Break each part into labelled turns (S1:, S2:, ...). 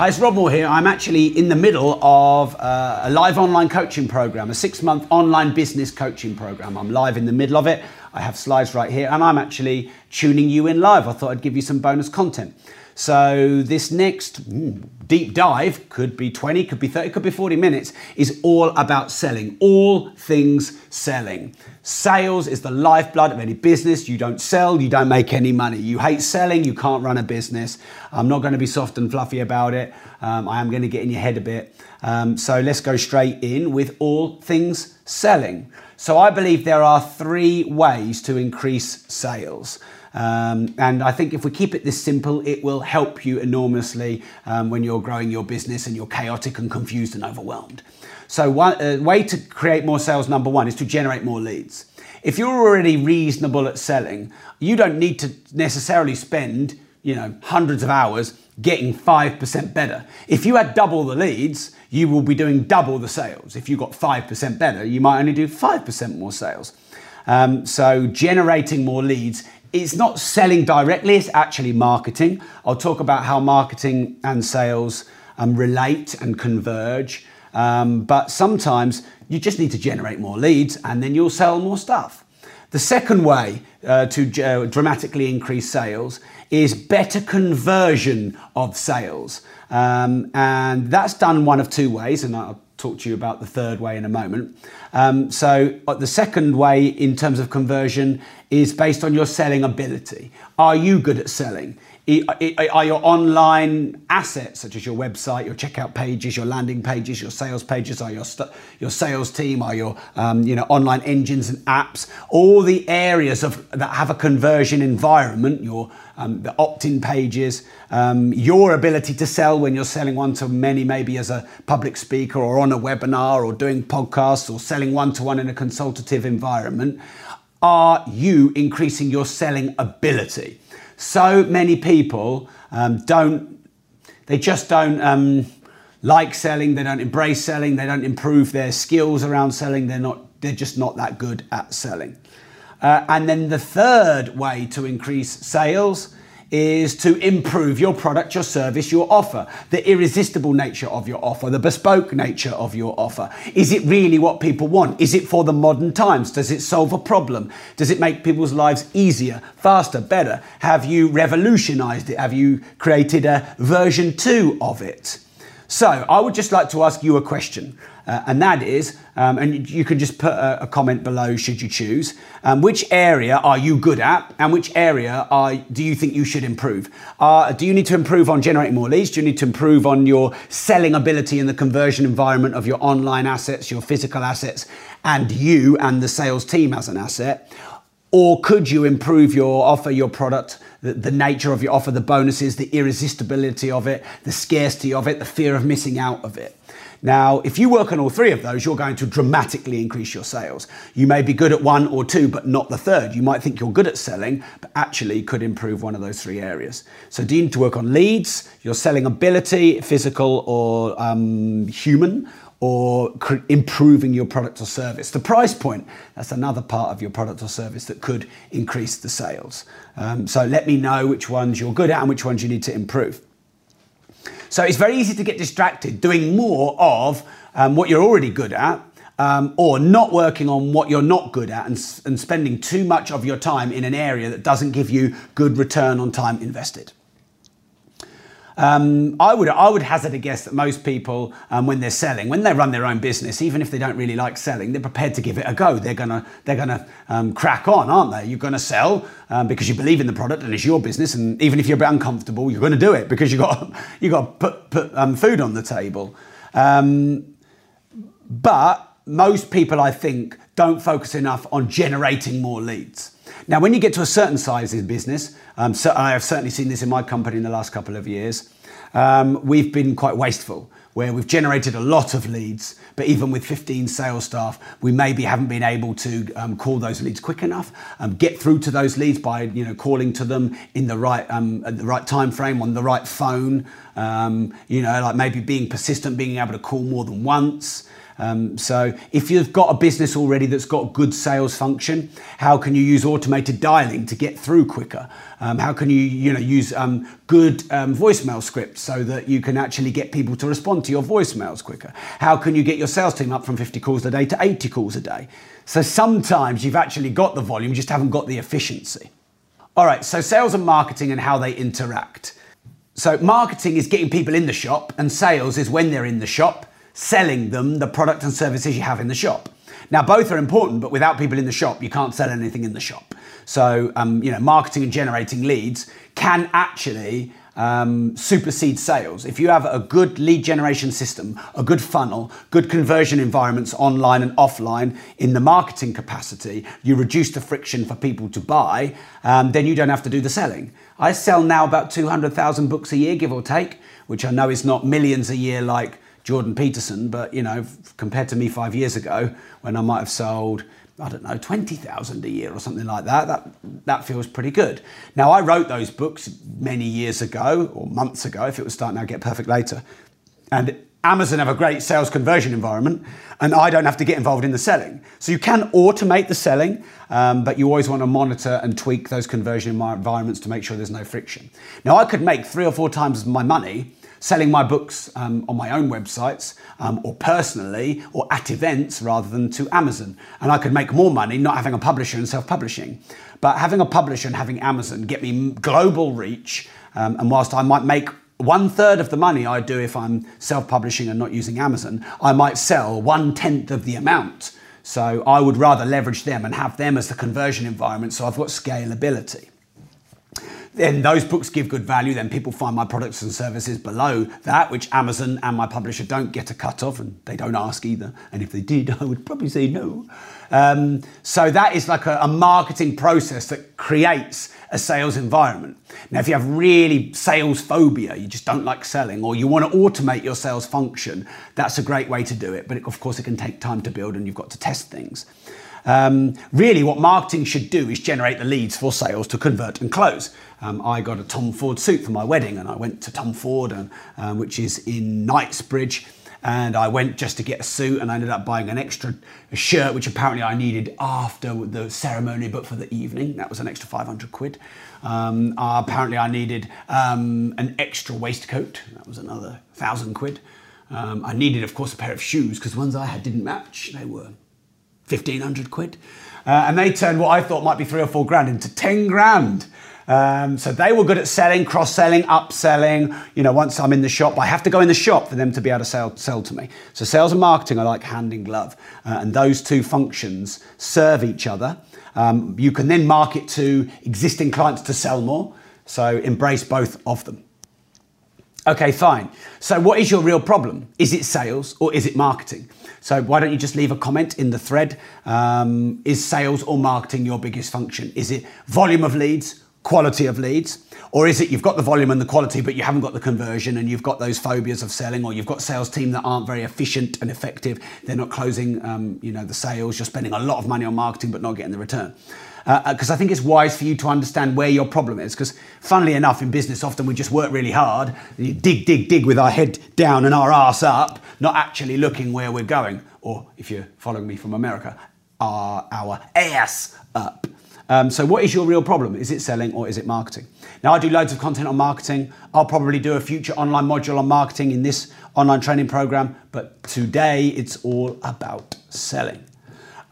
S1: Hi, it's Rob Moore here. I'm actually in the middle of uh, a live online coaching program, a six month online business coaching program. I'm live in the middle of it. I have slides right here, and I'm actually tuning you in live. I thought I'd give you some bonus content. So, this next mm, deep dive could be 20, could be 30, could be 40 minutes, is all about selling, all things selling. Sales is the lifeblood of any business. You don't sell, you don't make any money. You hate selling, you can't run a business. I'm not going to be soft and fluffy about it. Um, I am going to get in your head a bit. Um, so, let's go straight in with all things selling. So, I believe there are three ways to increase sales. Um, and I think if we keep it this simple, it will help you enormously um, when you're growing your business and you're chaotic and confused and overwhelmed. So, one uh, way to create more sales, number one, is to generate more leads. If you're already reasonable at selling, you don't need to necessarily spend you know hundreds of hours getting 5% better. If you had double the leads, you will be doing double the sales. If you got 5% better, you might only do 5% more sales. Um, so generating more leads it's not selling directly, it's actually marketing. I'll talk about how marketing and sales um, relate and converge. Um, but sometimes you just need to generate more leads and then you'll sell more stuff. The second way uh, to uh, dramatically increase sales is better conversion of sales. Um, and that's done one of two ways, and I'll talk to you about the third way in a moment. Um, so, uh, the second way in terms of conversion is based on your selling ability. Are you good at selling? Are your online assets, such as your website, your checkout pages, your landing pages, your sales pages, are your your sales team, are your um, you know online engines and apps, all the areas of that have a conversion environment, your um, the opt-in pages, um, your ability to sell when you're selling one to many, maybe as a public speaker or on a webinar or doing podcasts or selling one-to-one in a consultative environment. Are you increasing your selling ability? So many people um, don't, they just don't um, like selling, they don't embrace selling, they don't improve their skills around selling, they're, not, they're just not that good at selling. Uh, and then the third way to increase sales is to improve your product, your service, your offer, the irresistible nature of your offer, the bespoke nature of your offer. Is it really what people want? Is it for the modern times? Does it solve a problem? Does it make people's lives easier, faster, better? Have you revolutionized it? Have you created a version two of it? So I would just like to ask you a question, uh, and that is, um, and you can just put a, a comment below should you choose, um, which area are you good at, and which area are, do you think you should improve? Uh, do you need to improve on generating more leads? Do you need to improve on your selling ability in the conversion environment of your online assets, your physical assets, and you and the sales team as an asset? Or could you improve your offer, your product, the, the, nature of your offer, the bonuses, the irresistibility of it, the scarcity of it, the fear of missing out of it? Now, if you work on all three of those, you're going to dramatically increase your sales. You may be good at one or two, but not the third. You might think you're good at selling, but actually could improve one of those three areas. So, do you need to work on leads, your selling ability, physical or um, human, or improving your product or service. The price point, that's another part of your product or service that could increase the sales. Um, so let me know which ones you're good at and which ones you need to improve. So it's very easy to get distracted doing more of um, what you're already good at um, or not working on what you're not good at and, and spending too much of your time in an area that doesn't give you good return on time invested. Um, I would I would hazard a guess that most people, um, when they're selling, when they run their own business, even if they don't really like selling, they're prepared to give it a go. They're gonna they're gonna um, crack on, aren't they? You're gonna sell um, because you believe in the product and it's your business, and even if you're a bit uncomfortable, you're gonna do it because you got you got to put put um, food on the table. Um, but most people, I think, don't focus enough on generating more leads. Now, when you get to a certain size in business, um, so I have certainly seen this in my company in the last couple of years, um, we've been quite wasteful where we've generated a lot of leads, but even with 15 sales staff, we maybe haven't been able to um, call those leads quick enough, um, get through to those leads by you know calling to them in the right um, at the right time frame on the right phone. Um, you know, like maybe being persistent, being able to call more than once. Um, so if you've got a business already that's got good sales function, how can you use automated dialing to get through quicker? Um, how can you, you know, use um, good um, voicemail scripts so that you can actually get people to respond to your voicemails quicker? How can you get your sales team up from 50 calls a day to 80 calls a day? So sometimes you've actually got the volume, you just haven't got the efficiency. All right, so sales and marketing and how they interact. So marketing is getting people in the shop, and sales is when they're in the shop selling them the product and services you have in the shop. Now, both are important, but without people in the shop, you can't sell anything in the shop. So, um, you know, marketing and generating leads can actually um, supersede sales. If you have a good lead generation system, a good funnel, good conversion environments online and offline in the marketing capacity, you reduce the friction for people to buy, um, then you don't have to do the selling. I sell now about 200,000 books a year, give or take, which I know is not millions a year like Jordan Peterson, but you know, compared to me five years ago, when I might have sold, I don't know, 20,000 a year or something like that, that, that feels pretty good. Now, I wrote those books many years ago, or months ago, if it was starting to get perfect later. And Amazon have a great sales conversion environment, and I don't have to get involved in the selling. So you can automate the selling, um, but you always want to monitor and tweak those conversion environments to make sure there's no friction. Now, I could make three or four times my money selling my books um, on my own websites um, or personally or at events rather than to Amazon. And I could make more money not having a publisher and self publishing. But having a publisher and having Amazon get me global reach. Um, and whilst I might make one third of the money I do if I'm self publishing and not using Amazon, I might sell one tenth of the amount. So I would rather leverage them and have them as the conversion environment so I've got scalability then those books give good value. Then people find my products and services below that, which Amazon and my publisher don't get a cut of, and they don't ask either. And if they did, I would probably say no. Um, so that is like a, a marketing process that creates a sales environment. Now, if you have really sales phobia, you just don't like selling, or you want to automate your sales function, that's a great way to do it. But of course, it can take time to build, and you've got to test things. Um, really, what marketing should do is generate the leads for sales to convert and close. Um, I got a Tom Ford suit for my wedding, and I went to Tom Ford, and, um, which is in Knightsbridge. And I went just to get a suit, and I ended up buying an extra shirt, which apparently I needed after the ceremony, but for the evening. That was an extra 500 quid. Um, uh, apparently, I needed um, an extra waistcoat. That was another thousand quid. Um, I needed, of course, a pair of shoes because the ones I had didn't match. They were 1500 quid. Uh, and they turned what I thought might be three or four grand into 10 grand. Um, so they were good at selling, cross-selling, upselling. You know, once I'm in the shop, I have to go in the shop for them to be able to sell, sell to me. So sales and marketing are like hand in glove, uh, and those two functions serve each other. Um, you can then market to existing clients to sell more. So embrace both of them. Okay, fine. So, what is your real problem? Is it sales or is it marketing? So, why don't you just leave a comment in the thread? Um, is sales or marketing your biggest function? Is it volume of leads, quality of leads? Or is it you've got the volume and the quality, but you haven't got the conversion and you've got those phobias of selling, or you've got sales team that aren't very efficient and effective? They're not closing, um, you know, the sales. You're spending a lot of money on marketing, but not getting the return because uh, uh I think it's wise for you to understand where your problem is. Because, funnily enough, in business, often we just work really hard, dig, dig, dig with our head down and our ass up, not actually looking where we're going. Or, if you're following me from America, our, our ass up. Um, so, what is your real problem? Is it selling or is it marketing? Now, I do loads of content on marketing. I'll probably do a future online module on marketing in this online training program, but today it's all about selling.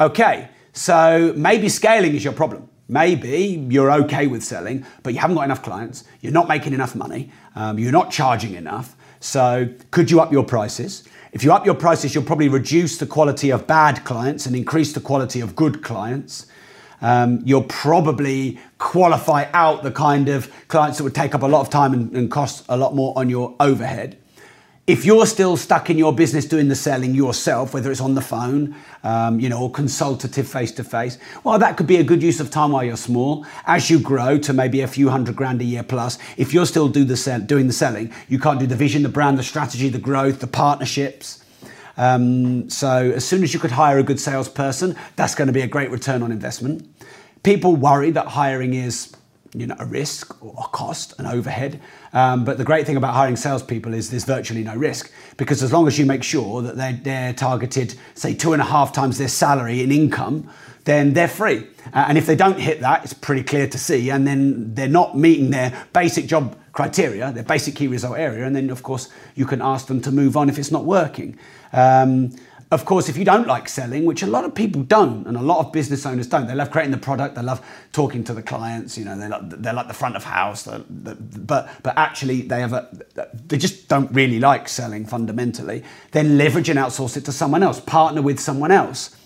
S1: Okay, so maybe scaling is your problem. Maybe you're okay with selling, but you haven't got enough clients, you're not making enough money, um, you're not charging enough. So, could you up your prices? If you up your prices, you'll probably reduce the quality of bad clients and increase the quality of good clients. Um, you'll probably qualify out the kind of clients that would take up a lot of time and, and cost a lot more on your overhead if you're still stuck in your business doing the selling yourself, whether it's on the phone, um, you know, or consultative face to face, well, that could be a good use of time while you're small. As you grow to maybe a few hundred grand a year plus, if you're still do the sell, doing the selling, you can't do the vision, the brand, the strategy, the growth, the partnerships. Um, so as soon as you could hire a good salesperson, that's going to be a great return on investment. People worry that hiring is you know, a risk or a cost, an overhead. Um, but the great thing about hiring salespeople is there's virtually no risk because as long as you make sure that they're, they're targeted, say, two and a half times their salary in income, then they're free. Uh, and if they don't hit that, it's pretty clear to see. And then they're not meeting their basic job criteria, their basic key result area. And then, of course, you can ask them to move on if it's not working. Um, of course, if you don't like selling, which a lot of people don't, and a lot of business owners don't, they love creating the product, they love talking to the clients, you know, they're like, they're like the front of house, but but actually they have a, they just don't really like selling fundamentally. Then leverage and outsource it to someone else, partner with someone else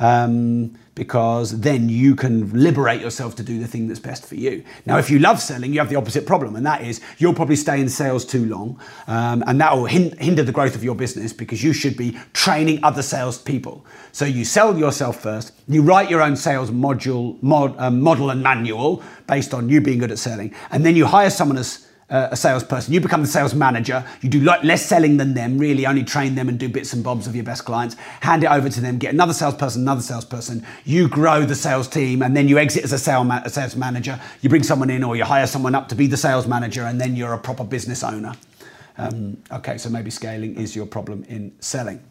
S1: um, because then you can liberate yourself to do the thing that's best for you. Now, if you love selling, you have the opposite problem, and that is you'll probably stay in sales too long, um, and that will hin- hinder the growth of your business because you should be training other salespeople. So you sell yourself first, you write your own sales module, mod, um, model, and manual based on you being good at selling, and then you hire someone as a salesperson. You become the sales manager. You do less selling than them, really only train them and do bits and bobs of your best clients. Hand it over to them, get another salesperson, another salesperson. You grow the sales team and then you exit as a, sales, ma- a sales manager. You bring someone in or you hire someone up to be the sales manager and then you're a proper business owner. Um, okay, so maybe scaling is your problem in selling.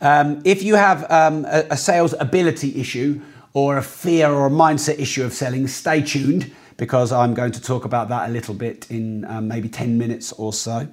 S1: Um, if you have um, a, a sales ability issue or a fear or a mindset issue of selling, stay tuned because I'm going to talk about that a little bit in um, maybe 10 minutes or so.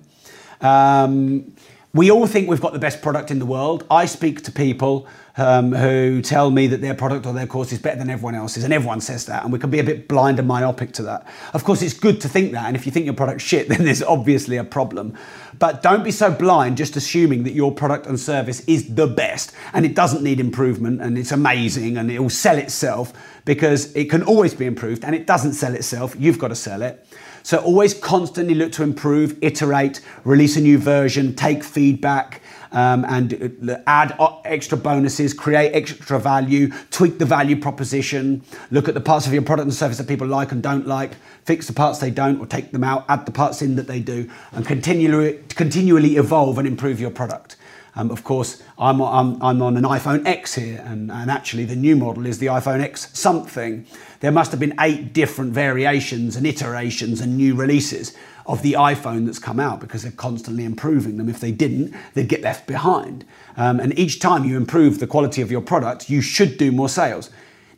S1: Um, we all think we've got the best product in the world. I speak to people um, who tell me that their product or their course is better than everyone else's, and everyone says that, and we can be a bit blind and myopic to that. Of course, it's good to think that, and if you think your product's shit, then there's obviously a problem. But don't be so blind just assuming that your product and service is the best and it doesn't need improvement and it's amazing and it will sell itself because it can always be improved and it doesn't sell itself. You've got to sell it. So always constantly look to improve, iterate, release a new version, take feedback, um, and uh, add extra bonuses, create extra value, tweak the value proposition, look at the parts of your product and service that people like and don't like, fix the parts they don't or take them out, add the parts in that they do, and continually, continually evolve and improve your product. Um, of course, I'm, I'm, I'm, on an iPhone X here, and, and, actually the new model is the iPhone X something. There must have been eight different variations and iterations and new releases of the iPhone that's come out because they're constantly improving them. If they didn't, they'd get left behind. Um, and each time you improve the quality of your product, you should do more sales.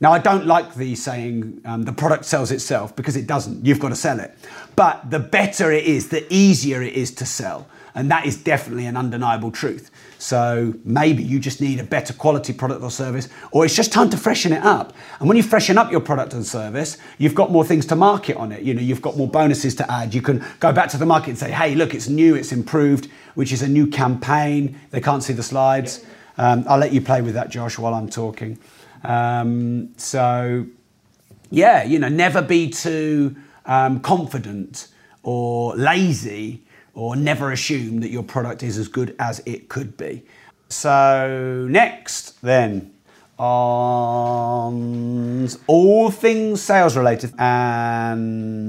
S1: Now, I don't like the saying um, the product sells itself because it doesn't. You've got to sell it. But the better it is, the easier it is to sell. And that is definitely an undeniable truth. So maybe you just need a better quality product or service, or it's just time to freshen it up. And when you freshen up your product and service, you've got more things to market on it. You know, you've got more bonuses to add. You can go back to the market and say, hey, look, it's new, it's improved, which is a new campaign. They can't see the slides. Um, I'll let you play with that, Josh, while I'm talking. Um, so, yeah, you know, never be too um, confident or lazy or never assume that your product is as good as it could be. So, next, then, on all things sales related, and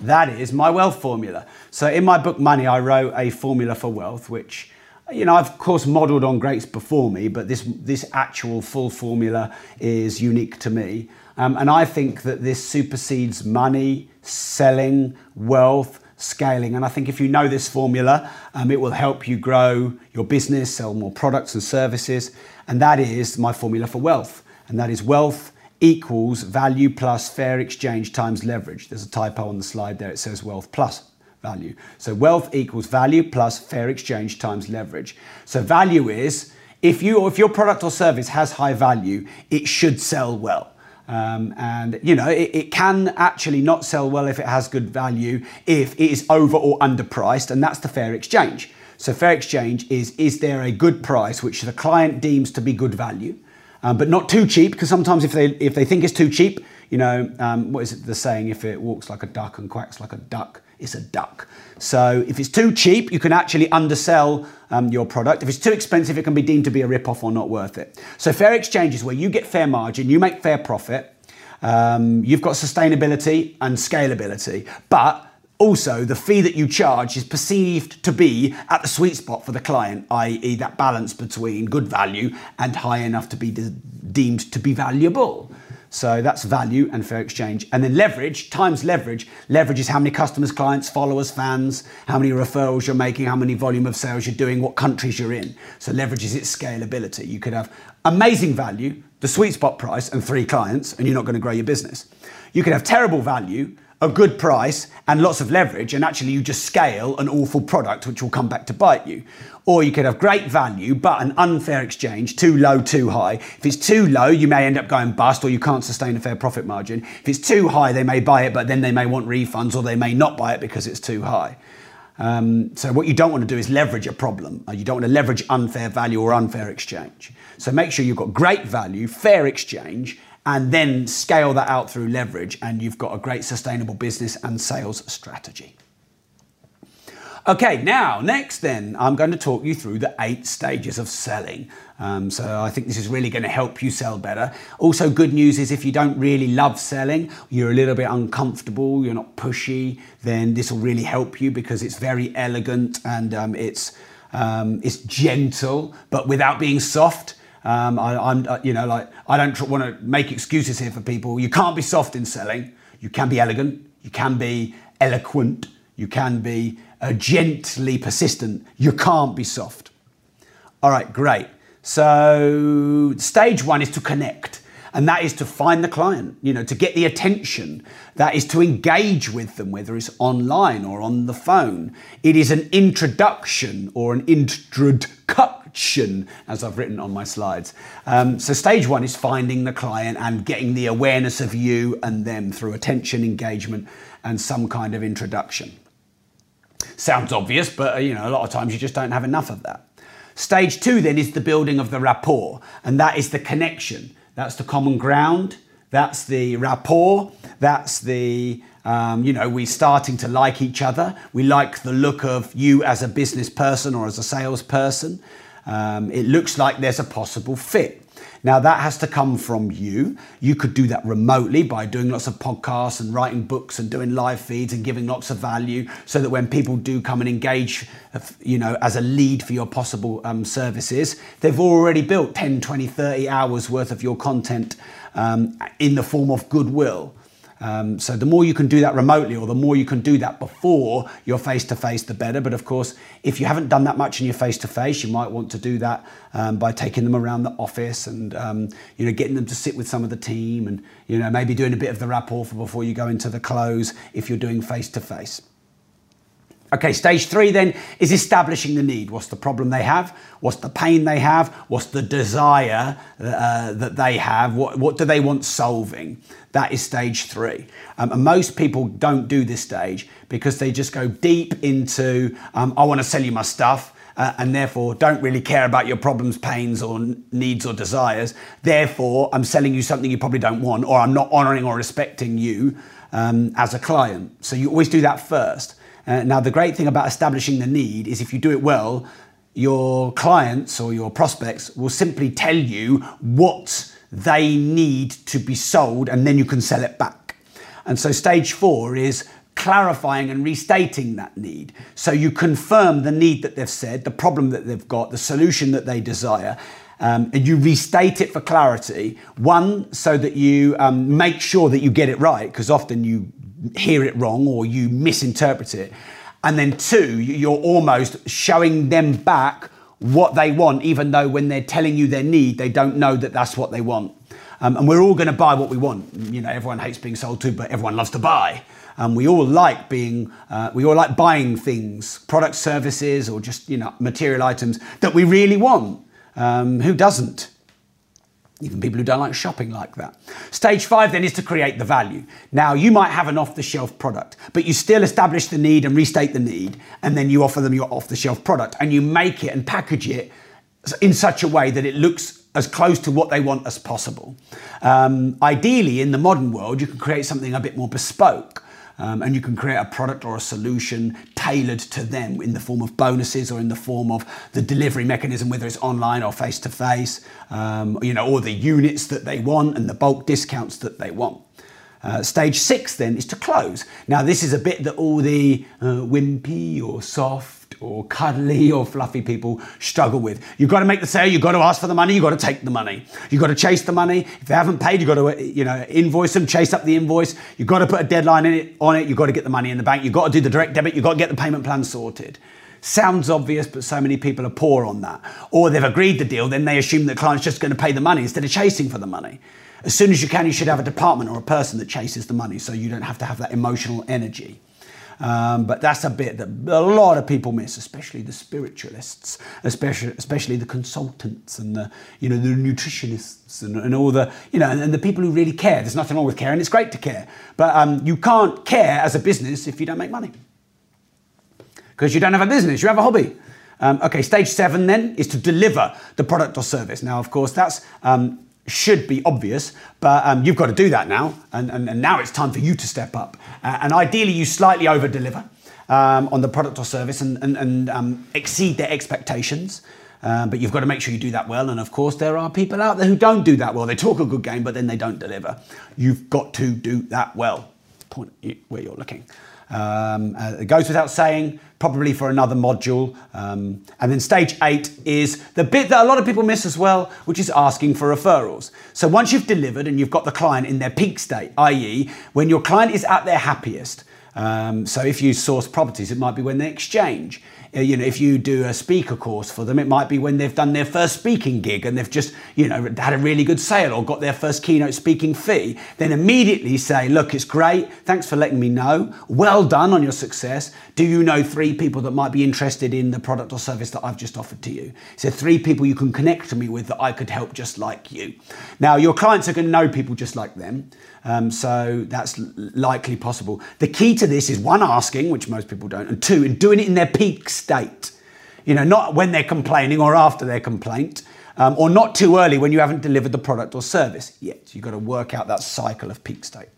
S1: that is my wealth formula. So, in my book Money, I wrote a formula for wealth, which you know, I've of course modeled on greats before me, but this this actual full formula is unique to me. Um, and I think that this supersedes money, selling, wealth, scaling. And I think if you know this formula, um, it will help you grow your business, sell more products and services. And that is my formula for wealth. And that is wealth equals value plus fair exchange times leverage. There's a typo on the slide there. It says wealth plus value. So wealth equals value plus fair exchange times leverage. So value is if you or if your product or service has high value, it should sell well. Um, and you know it, it, can actually not sell well if it has good value if it is over or underpriced, and that's the fair exchange. So fair exchange is is there a good price which the client deems to be good value, um, but not too cheap because sometimes if they if they think it's too cheap, you know um, what is it the saying? If it walks like a duck and quacks like a duck, it's a duck. So if it's too cheap, you can actually undersell um, your product. If it's too expensive, it can be deemed to be a rip-off or not worth it. So fair exchange is where you get fair margin, you make fair profit, um, you've got sustainability and scalability, but also the fee that you charge is perceived to be at the sweet spot for the client, i.e., that balance between good value and high enough to be de- deemed to be valuable. So that's value and fair exchange. And then leverage times leverage. Leverage is how many customers, clients, followers, fans, how many referrals you're making, how many volume of sales you're doing, what countries you're in. So leverage is its scalability. You could have amazing value, the sweet spot price, and three clients, and you're not going to grow your business. You could have terrible value, a good price and lots of leverage, and actually you just scale an awful product which will come back to bite you. Or you could have great value but an unfair exchange, too low, too high. If it's too low, you may end up going bust or you can't sustain a fair profit margin. If it's too high, they may buy it, but then they may want refunds or they may not buy it because it's too high. Um, so what you don't want to do is leverage a problem. Uh, you don't want to leverage unfair value or unfair exchange. So make sure you've got great value, fair exchange, and then scale that out through leverage, and you've got a great sustainable business and sales strategy. Okay, now, next then, I'm going to talk you through the eight stages of selling. Um, so I think this is really going to help you sell better. Also, good news is if you don't really love selling, you're a little bit uncomfortable, you're not pushy, then this will really help you because it's very elegant and um, it's um, it's gentle, but without being soft. Um, I, am uh, you know, like I don't want to make excuses here for people. You can't be soft in selling. You can be elegant. You can be eloquent. You can be uh, gently persistent. You can't be soft. All right, great. So stage one is to connect and that is to find the client, you know, to get the attention. That is to engage with them, whether it's online or on the phone. It is an introduction or an introduction, as I've written on my slides. Um, so, stage one is finding the client and getting the awareness of you and them through attention, engagement, and some kind of introduction. Sounds obvious, but uh, you know, a lot of times you just don't have enough of that. Stage two then is the building of the rapport, and that is the connection. That's the common ground. That's the rapport. That's the, um, you know, we're starting to like each other. We like the look of you as a business person or as a salesperson. Um, it looks like there's a possible fit. Now, that has to come from you. You could do that remotely by doing lots of podcasts and writing books and doing live feeds and giving lots of value so that when people do come and engage, you know, as a lead for your possible um, services, they've already built 10, 20, 30 hours worth of your content um, in the form of goodwill. Um, so the more you can do that remotely, or the more you can do that before you're face to face, the better. But of course, if you haven't done that much in your face to face, you might want to do that um, by taking them around the office and um, you know getting them to sit with some of the team, and you know maybe doing a bit of the rapport before you go into the close if you're doing face to face. Okay, stage three then is establishing the need. What's the problem they have? What's the pain they have? What's the desire uh, that they have? What, what do they want solving? That is stage three. Um, and most people don't do this stage because they just go deep into, um, I want to sell you my stuff. Uh, and therefore don't really care about your problems, pains, or needs or desires. Therefore, I'm selling you something you probably don't want, or I'm not honoring or respecting you um, as a client. So you always do that first. Uh, now, the great thing about establishing the need is if you do it well, your clients or your prospects will simply tell you what they need to be sold and then you can sell it back. And so, stage four is clarifying and restating that need. So, you confirm the need that they've said, the problem that they've got, the solution that they desire. Um, and you restate it for clarity. One, so that you um, make sure that you get it right, because often you hear it wrong or you misinterpret it. And then two, you're almost showing them back what they want, even though when they're telling you their need, they don't know that that's what they want. Um, and we're all going to buy what we want. You know, everyone hates being sold to, but everyone loves to buy. And we all like being, uh, we all like buying things, products, services, or just you know material items that we really want. Um, who doesn't? Even people who don't like shopping like that. Stage five then is to create the value. Now, you might have an off the shelf product, but you still establish the need and restate the need, and then you offer them your off the shelf product and you make it and package it in such a way that it looks as close to what they want as possible. Um, ideally, in the modern world, you can create something a bit more bespoke. Um, and you can create a product or a solution tailored to them in the form of bonuses or in the form of the delivery mechanism, whether it's online or face to face, you know, or the units that they want and the bulk discounts that they want. Uh, stage six then is to close. Now, this is a bit that all the uh, wimpy or soft or cuddly or fluffy people struggle with. You've got to make the sale, you've got to ask for the money, you've got to take the money. You've got to chase the money. If they haven't paid, you've got to you know, invoice them, chase up the invoice. You've got to put a deadline in it, on it, you've got to get the money in the bank, you've got to do the direct debit, you've got to get the payment plan sorted. Sounds obvious, but so many people are poor on that. Or they've agreed the deal, then they assume the client's just going to pay the money instead of chasing for the money. As soon as you can, you should have a department or a person that chases the money so you don't have to have that emotional energy. Um, but that's a bit that a lot of people miss, especially the spiritualists, especially especially the consultants and the you know the nutritionists and, and all the you know and, and, the people who really care. There's nothing wrong with caring; it's great to care, but um, you can't care as a business if you don't make money because you don't have a business; you have a hobby. Um, okay, stage seven then is to deliver the product or service. Now, of course, that's um, should be obvious, but um, you've got to do that now, and, and, and, now it's time for you to step up. Uh, and ideally, you slightly over deliver um, on the product or service and, and, and um, exceed their expectations. Um, but you've got to make sure you do that well. And of course, there are people out there who don't do that well. They talk a good game, but then they don't deliver. You've got to do that well. Point where you're looking. Um, uh, it goes without saying, probably for another module. Um, and then stage eight is the bit that a lot of people miss as well, which is asking for referrals. So once you've delivered and you've got the client in their peak state, i.e., when your client is at their happiest. Um, so if you source properties, it might be when they exchange. Uh, you know, if you do a speaker course for them, it might be when they've done their first speaking gig and they've just, you know, had a really good sale or got their first keynote speaking fee. Then immediately say, look, it's great. Thanks for letting me know. Well done on your success. Do you know three people that might be interested in the product or service that I've just offered to you? So three people you can connect to me with that I could help just like you. Now, your clients are going to know people just like them. Um, so that's likely possible. The key to this is one, asking, which most people don't, and two, doing it in their peak state. You know, not when they're complaining or after their complaint, um, or not too early when you haven't delivered the product or service yet. You've got to work out that cycle of peak state.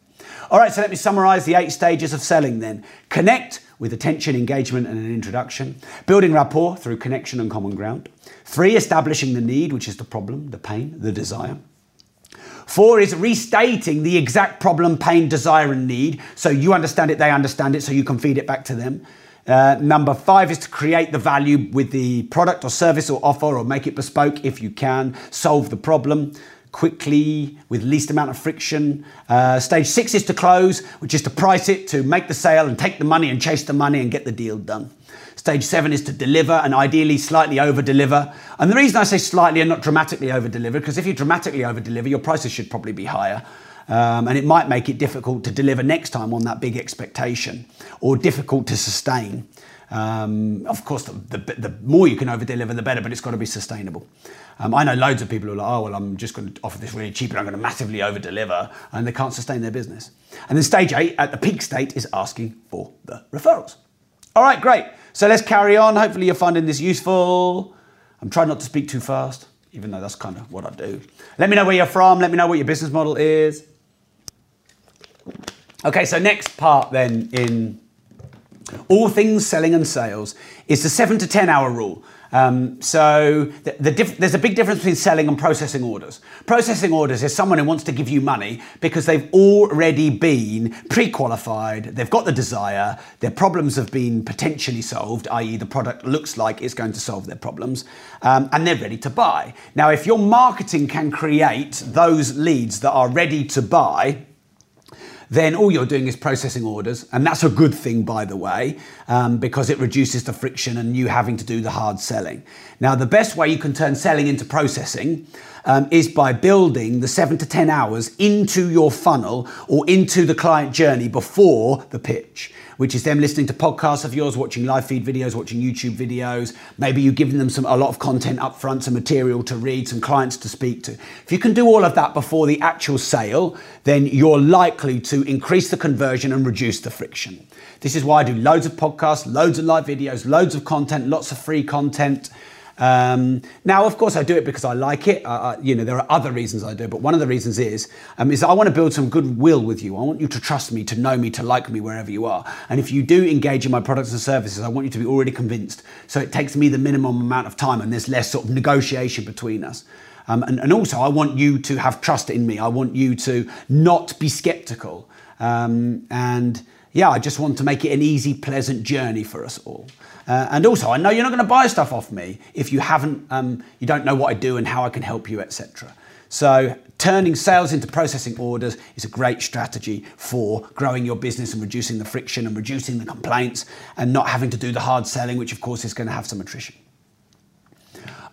S1: All right, so let me summarize the eight stages of selling then. Connect with attention, engagement, and an introduction. Building rapport through connection and common ground. Three, establishing the need, which is the problem, the pain, the desire. Four is restating the exact problem, pain, desire, and need. So you understand it, they understand it, so you can feed it back to them. Uh, number five is to create the value with the product or service or offer or make it bespoke if you can. Solve the problem quickly with least amount of friction. Uh, stage six is to close, which is to price it, to make the sale and take the money and chase the money and get the deal done. Stage seven is to deliver and ideally slightly over deliver. And the reason I say slightly and not dramatically over deliver, because if you dramatically over deliver, your prices should probably be higher. Um, and it might make it difficult to deliver next time on that big expectation or difficult to sustain. Um, of course, the, the, the, more you can over deliver, the better, but it's got to be sustainable. Um, I know loads of people who are like, oh, well, I'm just going to offer this really cheap and I'm going to massively over deliver, and they can't sustain their business. And then stage eight, at the peak state, is asking for the referrals. All right, great. So let's carry on. Hopefully, you're finding this useful. I'm trying not to speak too fast, even though that's kind of what I do. Let me know where you're from. Let me know what your business model is. Okay, so next part then in all things selling and sales is the seven to 10 hour rule. Um, so the, the diff- there's a big difference between selling and processing orders. Processing orders is someone who wants to give you money because they've already been pre-qualified, they've got the desire, their problems have been potentially solved, i.e. the product looks like it's going to solve their problems, um, and they're ready to buy. Now, if your marketing can create those leads that are ready to buy, then all you're doing is processing orders. And that's a good thing, by the way, um, because it reduces the friction and you having to do the hard selling. Now, the best way you can turn selling into processing um, is by building the seven to 10 hours into your funnel or into the client journey before the pitch which is them listening to podcasts of yours, watching live feed videos, watching YouTube videos. Maybe you've given them some a lot of content up front, some material to read, some clients to speak to. If you can do all of that before the actual sale, then you're likely to increase the conversion and reduce the friction. This is why I do loads of podcasts, loads of live videos, loads of content, lots of free content. Um, now, of course, I do it because I like it. Uh, you know, there are other reasons I do but one of the reasons is um, is I want to build some goodwill with you. I want you to trust me, to know me, to like me wherever you are. And if you do engage in my products and services, I want you to be already convinced. So it takes me the minimum amount of time, and there's less sort of negotiation between us. Um, and, and, also, I want you to have trust in me. I want you to not be skeptical. Um, and yeah, I just want to make it an easy, pleasant journey for us all. Uh, and also, I know you're not going to buy stuff off me if you haven't, um, you don't know what I do and how I can help you, etc. So, turning sales into processing orders is a great strategy for growing your business and reducing the friction and reducing the complaints and not having to do the hard selling, which of course is going to have some attrition.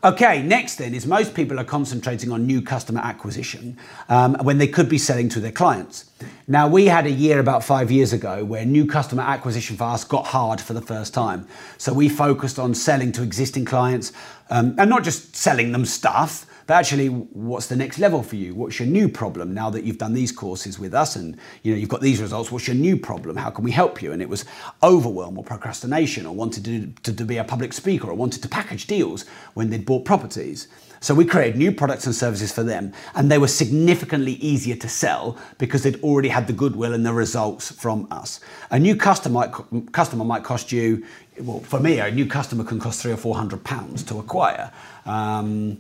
S1: Okay, next then is most people are concentrating on new customer acquisition um, when they could be selling to their clients. Now, we had a year about five years ago where new customer acquisition for us got hard for the first time. So we focused on selling to existing clients um, and not just selling them stuff, but actually, what's the next level for you? What's your new problem now that you've done these courses with us and you know you've got these results? What's your new problem? How can we help you? And it was overwhelm or procrastination, or wanted to, to, to be a public speaker, or wanted to package deals when they'd bought properties. So we created new products and services for them, and they were significantly easier to sell because they'd already had the goodwill and the results from us. A new customer might, customer might cost you, well, for me, a new customer can cost three or four hundred pounds to acquire. Um,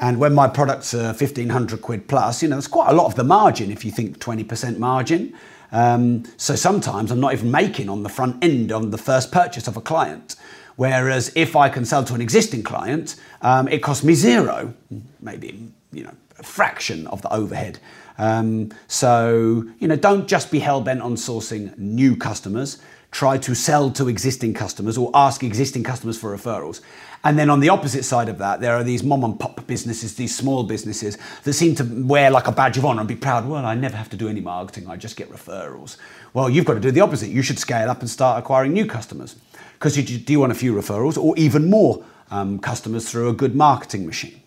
S1: and when my products are 1500 quid plus, you know, it's quite a lot of the margin if you think 20% margin. Um, so sometimes I'm not even making on the front end on the first purchase of a client. Whereas if I can sell to an existing client, um, it costs me zero, maybe you know a fraction of the overhead. Um, so you know, don't just be hell bent on sourcing new customers. Try to sell to existing customers or ask existing customers for referrals. And then on the opposite side of that, there are these mom and pop businesses, these small businesses that seem to wear like a badge of honor and be proud. Well, I never have to do any marketing, I just get referrals. Well, you've got to do the opposite. You should scale up and start acquiring new customers. Because you, do want a few referrals or even more um, customers through a good marketing machine?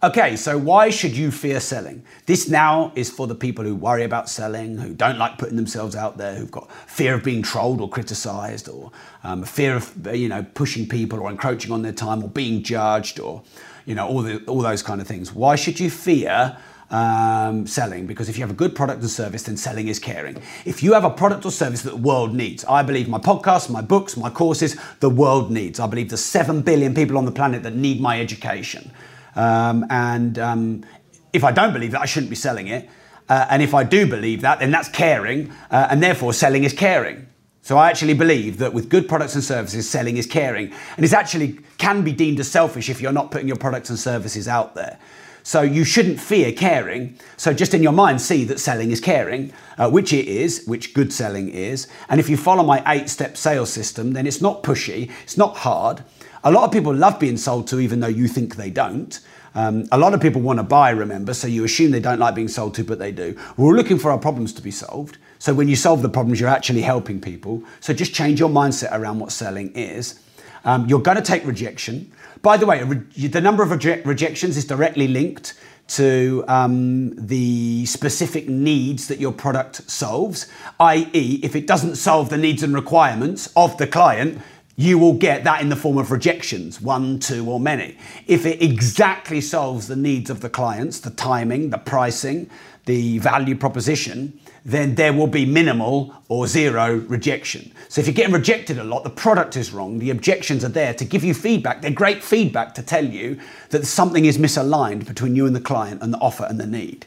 S1: Okay, so why should you fear selling? This now is for the people who worry about selling, who don't like putting themselves out there, who've got fear of being trolled or criticized, or um, fear of you know pushing people or encroaching on their time, or being judged, or you know all the, all those kind of things. Why should you fear? Um, selling because if you have a good product and service, then selling is caring. If you have a product or service that the world needs, I believe my podcasts, my books, my courses, the world needs. I believe there's 7 billion people on the planet that need my education. Um, and um, if I don't believe that, I shouldn't be selling it. Uh, and if I do believe that, then that's caring, uh, and therefore selling is caring. So I actually believe that with good products and services, selling is caring. And it actually can be deemed as selfish if you're not putting your products and services out there. So you shouldn't fear caring. So just in your mind, see that selling is caring, uh, which it is, which good selling is. And if you follow my eight step sales system, then it's not pushy, it's not hard. A lot of people love being sold to, even though you think they don't. Um, a lot of people want to buy, remember, so you assume they don't like being sold to, but they do. We're looking for our problems to be solved. So when you solve the problems, you're actually helping people. So just change your mindset around what selling is. Um, you're going to take rejection. By the way, the number of reje- rejections is directly linked to um, the specific needs that your product solves, i.e., if it doesn't solve the needs and requirements of the client, you will get that in the form of rejections, one, two, or many. If it exactly solves the needs of the clients, the timing, the pricing, the value proposition, then there will be minimal or zero rejection. So if you're getting rejected a lot, the product is wrong, the objections are there to give you feedback. They're great feedback to tell you that something is misaligned between you and the client and the offer and the need.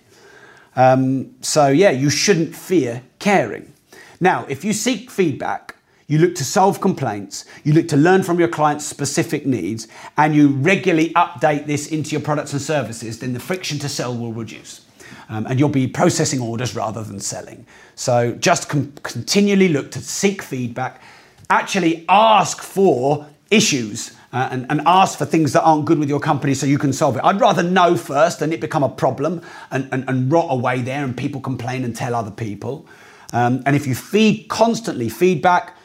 S1: Um, so yeah, you shouldn't fear caring. Now, if you seek feedback, you look to solve complaints, you look to learn from your client's specific needs, and you regularly update this into your products and services, then the friction to sell will reduce. Um, and you'll be processing orders rather than selling. So just com- continually look to seek feedback, actually ask for issues uh, and, and, ask for things that aren't good with your company so you can solve it. I'd rather know first than it become a problem and, and, and rot away there and people complain and tell other people. Um, and if you feed constantly feedback,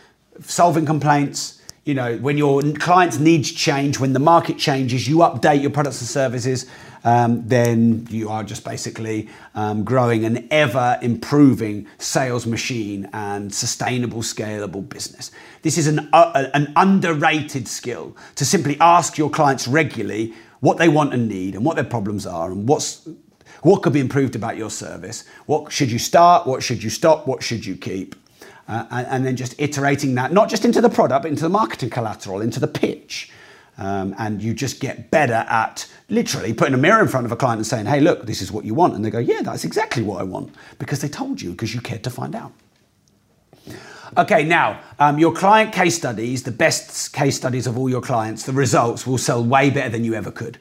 S1: solving complaints, you know, when your clients' needs change, when the market changes, you update your products and services, um, then you are just basically um, growing an ever improving sales machine and sustainable, scalable business. This is an, uh, an underrated skill to simply ask your clients regularly what they want and need and what their problems are and what's what could be improved about your service? What should you start? What should you stop? What should you keep? Uh, and, and, then just iterating that, not just into the product, but into the marketing collateral, into the pitch. Um, and you just get better at literally putting a mirror in front of a client and saying, hey, look, this is what you want. And they go, yeah, that's exactly what I want because they told you, because you cared to find out. Okay, now, um, your client case studies, the best case studies of all your clients, the results will sell way better than you ever could.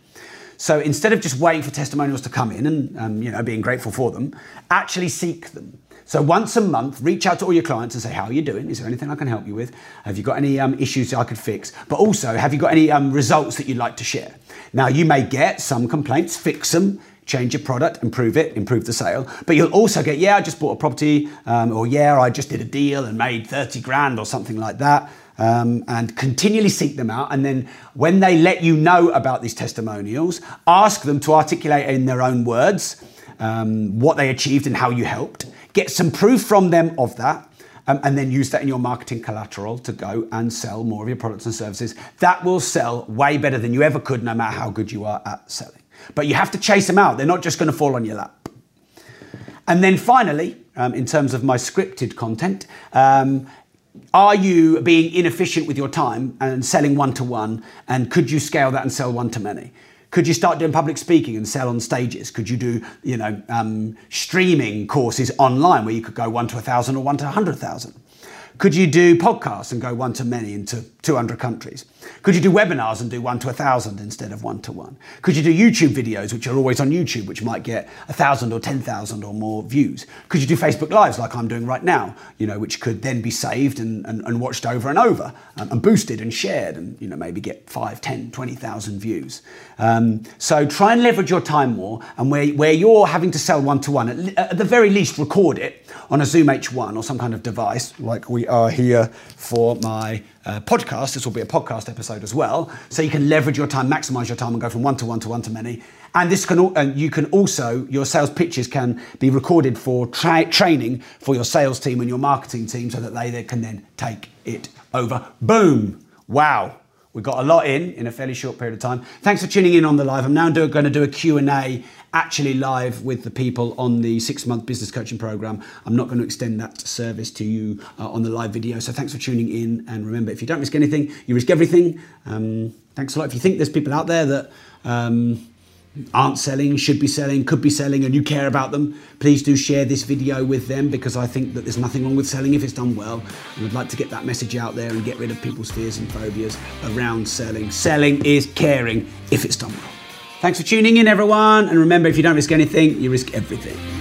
S1: So instead of just waiting for testimonials to come in and um, you know being grateful for them, actually seek them. So once a month, reach out to all your clients and say, "How are you doing? Is there anything I can help you with? Have you got any um, issues I could fix? But also, have you got any um, results that you'd like to share?" Now, you may get some complaints, fix them, change your product, improve it, improve the sale. But you'll also get, "Yeah, I just bought a property," um, or "Yeah, I just did a deal and made thirty grand," or something like that. Um, and continually seek them out. And then when they let you know about these testimonials, ask them to articulate in their own words um, what they achieved and how you helped. Get some proof from them of that. Um, and then use that in your marketing collateral to go and sell more of your products and services. That will sell way better than you ever could, no matter how good you are at selling. But you have to chase them out, they're not just going to fall on your lap. And then finally, um, in terms of my scripted content, um, are you being inefficient with your time and selling one to one? And could you scale that and sell one to many? Could you start doing public speaking and sell on stages? Could you do, you know, um, streaming courses online where you could go one to a thousand or one to a hundred thousand? Could you do podcasts and go one to many into 200 countries? Could you do webinars and do one to a thousand instead of one to one? Could you do YouTube videos, which are always on YouTube, which might get a thousand or 10,000 or more views? Could you do Facebook Lives like I'm doing right now, you know, which could then be saved and, and, and watched over and over and, and, boosted and shared and, you know, maybe get 5, 10, 20,000 views? Um, so try and leverage your time more and where, where you're having to sell one to one, at the very least record it on a Zoom H1 or some kind of device like we are here for my uh, podcast. This will be a podcast episode as well. So you can leverage your time, maximize your time, and go from one to one to one to many. And this can, and you can also, your sales pitches can be recorded for tra- training for your sales team and your marketing team so that they, they can then take it over. Boom! Wow. We got a lot in in a fairly short period of time. Thanks for tuning in on the live. I'm now do, going to do a Q&A actually live with the people on the six month business coaching program. I'm not going to extend that service to you uh, on the live video. So thanks for tuning in. And remember, if you don't risk anything, you risk everything. Um, thanks a lot. If you think there's people out there that um, aren't selling, should be selling, could be selling, and you care about them, please do share this video with them because I think that there's nothing wrong with selling if it's done well. And I'd like to get that message out there and get rid of people's fears and phobias around selling. Selling is caring if it's done well. Thanks for tuning in, everyone. And remember, if you don't risk anything, you risk everything.